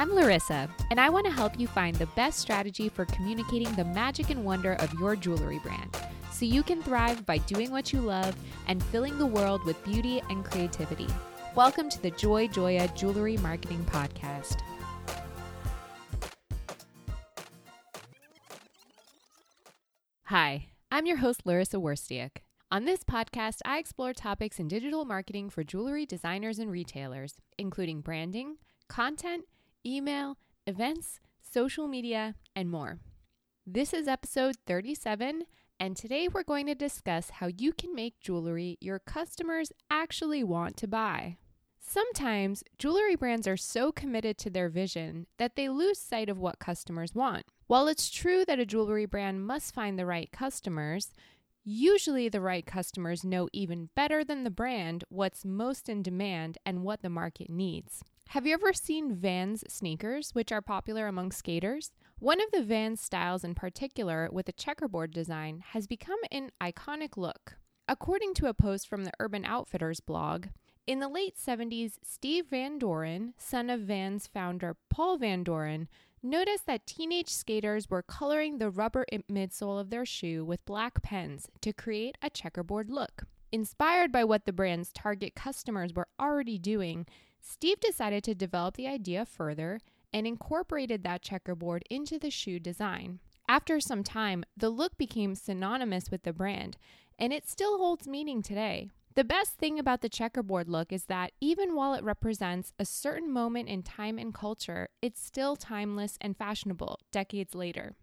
I'm Larissa, and I want to help you find the best strategy for communicating the magic and wonder of your jewelry brand so you can thrive by doing what you love and filling the world with beauty and creativity. Welcome to the Joy Joya Jewelry Marketing Podcast. Hi, I'm your host, Larissa Werstiak. On this podcast, I explore topics in digital marketing for jewelry designers and retailers, including branding, content, email, events, social media, and more. This is episode 37, and today we're going to discuss how you can make jewelry your customers actually want to buy. Sometimes jewelry brands are so committed to their vision that they lose sight of what customers want. While it's true that a jewelry brand must find the right customers, usually the right customers know even better than the brand what's most in demand and what the market needs. Have you ever seen Vans sneakers, which are popular among skaters? One of the Vans styles in particular, with a checkerboard design, has become an iconic look. According to a post from the Urban Outfitters blog, in the late 70s, Steve Van Doren, son of Vans founder Paul Van Doren, noticed that teenage skaters were coloring the rubber midsole of their shoe with black pens to create a checkerboard look. Inspired by what the brand's target customers were already doing, Steve decided to develop the idea further and incorporated that checkerboard into the shoe design. After some time, the look became synonymous with the brand, and it still holds meaning today. The best thing about the checkerboard look is that even while it represents a certain moment in time and culture, it's still timeless and fashionable decades later.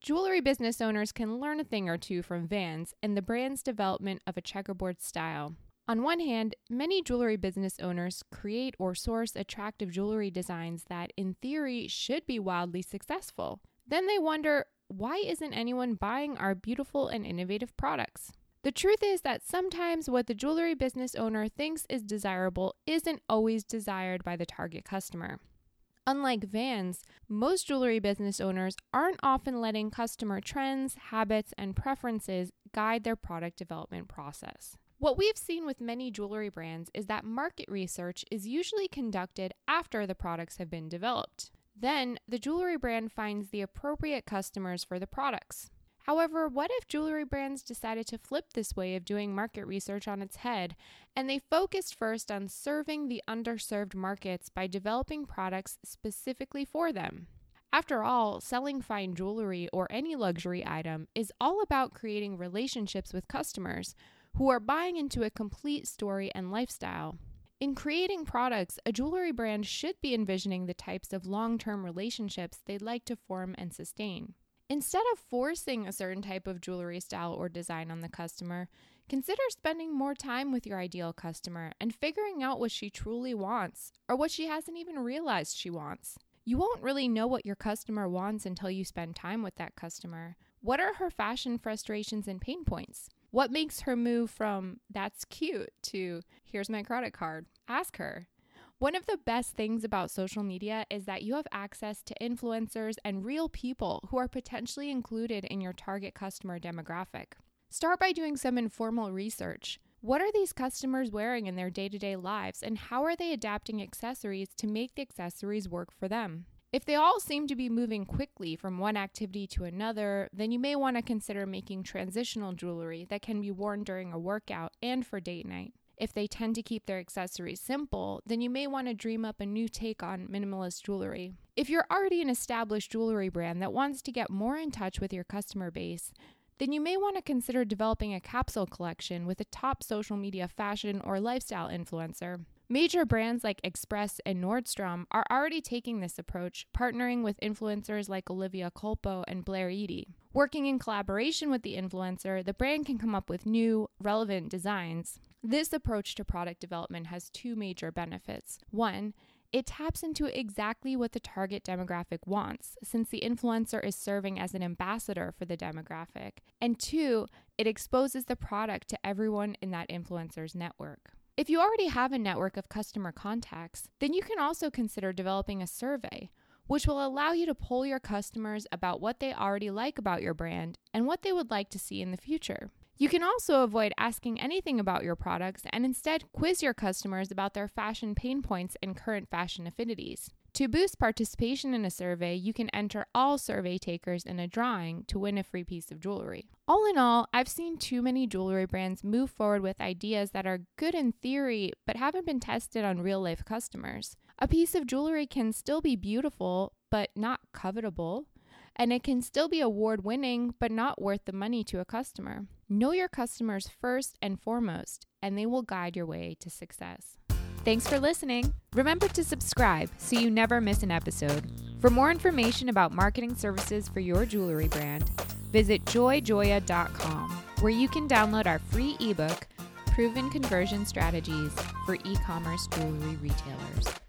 Jewelry business owners can learn a thing or two from Vans and the brand's development of a checkerboard style. On one hand, many jewelry business owners create or source attractive jewelry designs that, in theory, should be wildly successful. Then they wonder why isn't anyone buying our beautiful and innovative products? The truth is that sometimes what the jewelry business owner thinks is desirable isn't always desired by the target customer. Unlike Vans, most jewelry business owners aren't often letting customer trends, habits, and preferences guide their product development process. What we've seen with many jewelry brands is that market research is usually conducted after the products have been developed. Then, the jewelry brand finds the appropriate customers for the products. However, what if jewelry brands decided to flip this way of doing market research on its head and they focused first on serving the underserved markets by developing products specifically for them? After all, selling fine jewelry or any luxury item is all about creating relationships with customers who are buying into a complete story and lifestyle. In creating products, a jewelry brand should be envisioning the types of long term relationships they'd like to form and sustain. Instead of forcing a certain type of jewelry style or design on the customer, consider spending more time with your ideal customer and figuring out what she truly wants or what she hasn't even realized she wants. You won't really know what your customer wants until you spend time with that customer. What are her fashion frustrations and pain points? What makes her move from that's cute to here's my credit card? Ask her. One of the best things about social media is that you have access to influencers and real people who are potentially included in your target customer demographic. Start by doing some informal research. What are these customers wearing in their day to day lives, and how are they adapting accessories to make the accessories work for them? If they all seem to be moving quickly from one activity to another, then you may want to consider making transitional jewelry that can be worn during a workout and for date night. If they tend to keep their accessories simple, then you may want to dream up a new take on minimalist jewelry. If you're already an established jewelry brand that wants to get more in touch with your customer base, then you may want to consider developing a capsule collection with a top social media fashion or lifestyle influencer. Major brands like Express and Nordstrom are already taking this approach, partnering with influencers like Olivia Culpo and Blair Eadie. Working in collaboration with the influencer, the brand can come up with new, relevant designs. This approach to product development has two major benefits. One, it taps into exactly what the target demographic wants, since the influencer is serving as an ambassador for the demographic. And two, it exposes the product to everyone in that influencer's network. If you already have a network of customer contacts, then you can also consider developing a survey, which will allow you to poll your customers about what they already like about your brand and what they would like to see in the future. You can also avoid asking anything about your products and instead quiz your customers about their fashion pain points and current fashion affinities. To boost participation in a survey, you can enter all survey takers in a drawing to win a free piece of jewelry. All in all, I've seen too many jewelry brands move forward with ideas that are good in theory but haven't been tested on real life customers. A piece of jewelry can still be beautiful but not covetable, and it can still be award winning but not worth the money to a customer. Know your customers first and foremost, and they will guide your way to success. Thanks for listening. Remember to subscribe so you never miss an episode. For more information about marketing services for your jewelry brand, visit joyjoya.com, where you can download our free ebook, Proven Conversion Strategies for E commerce jewelry retailers.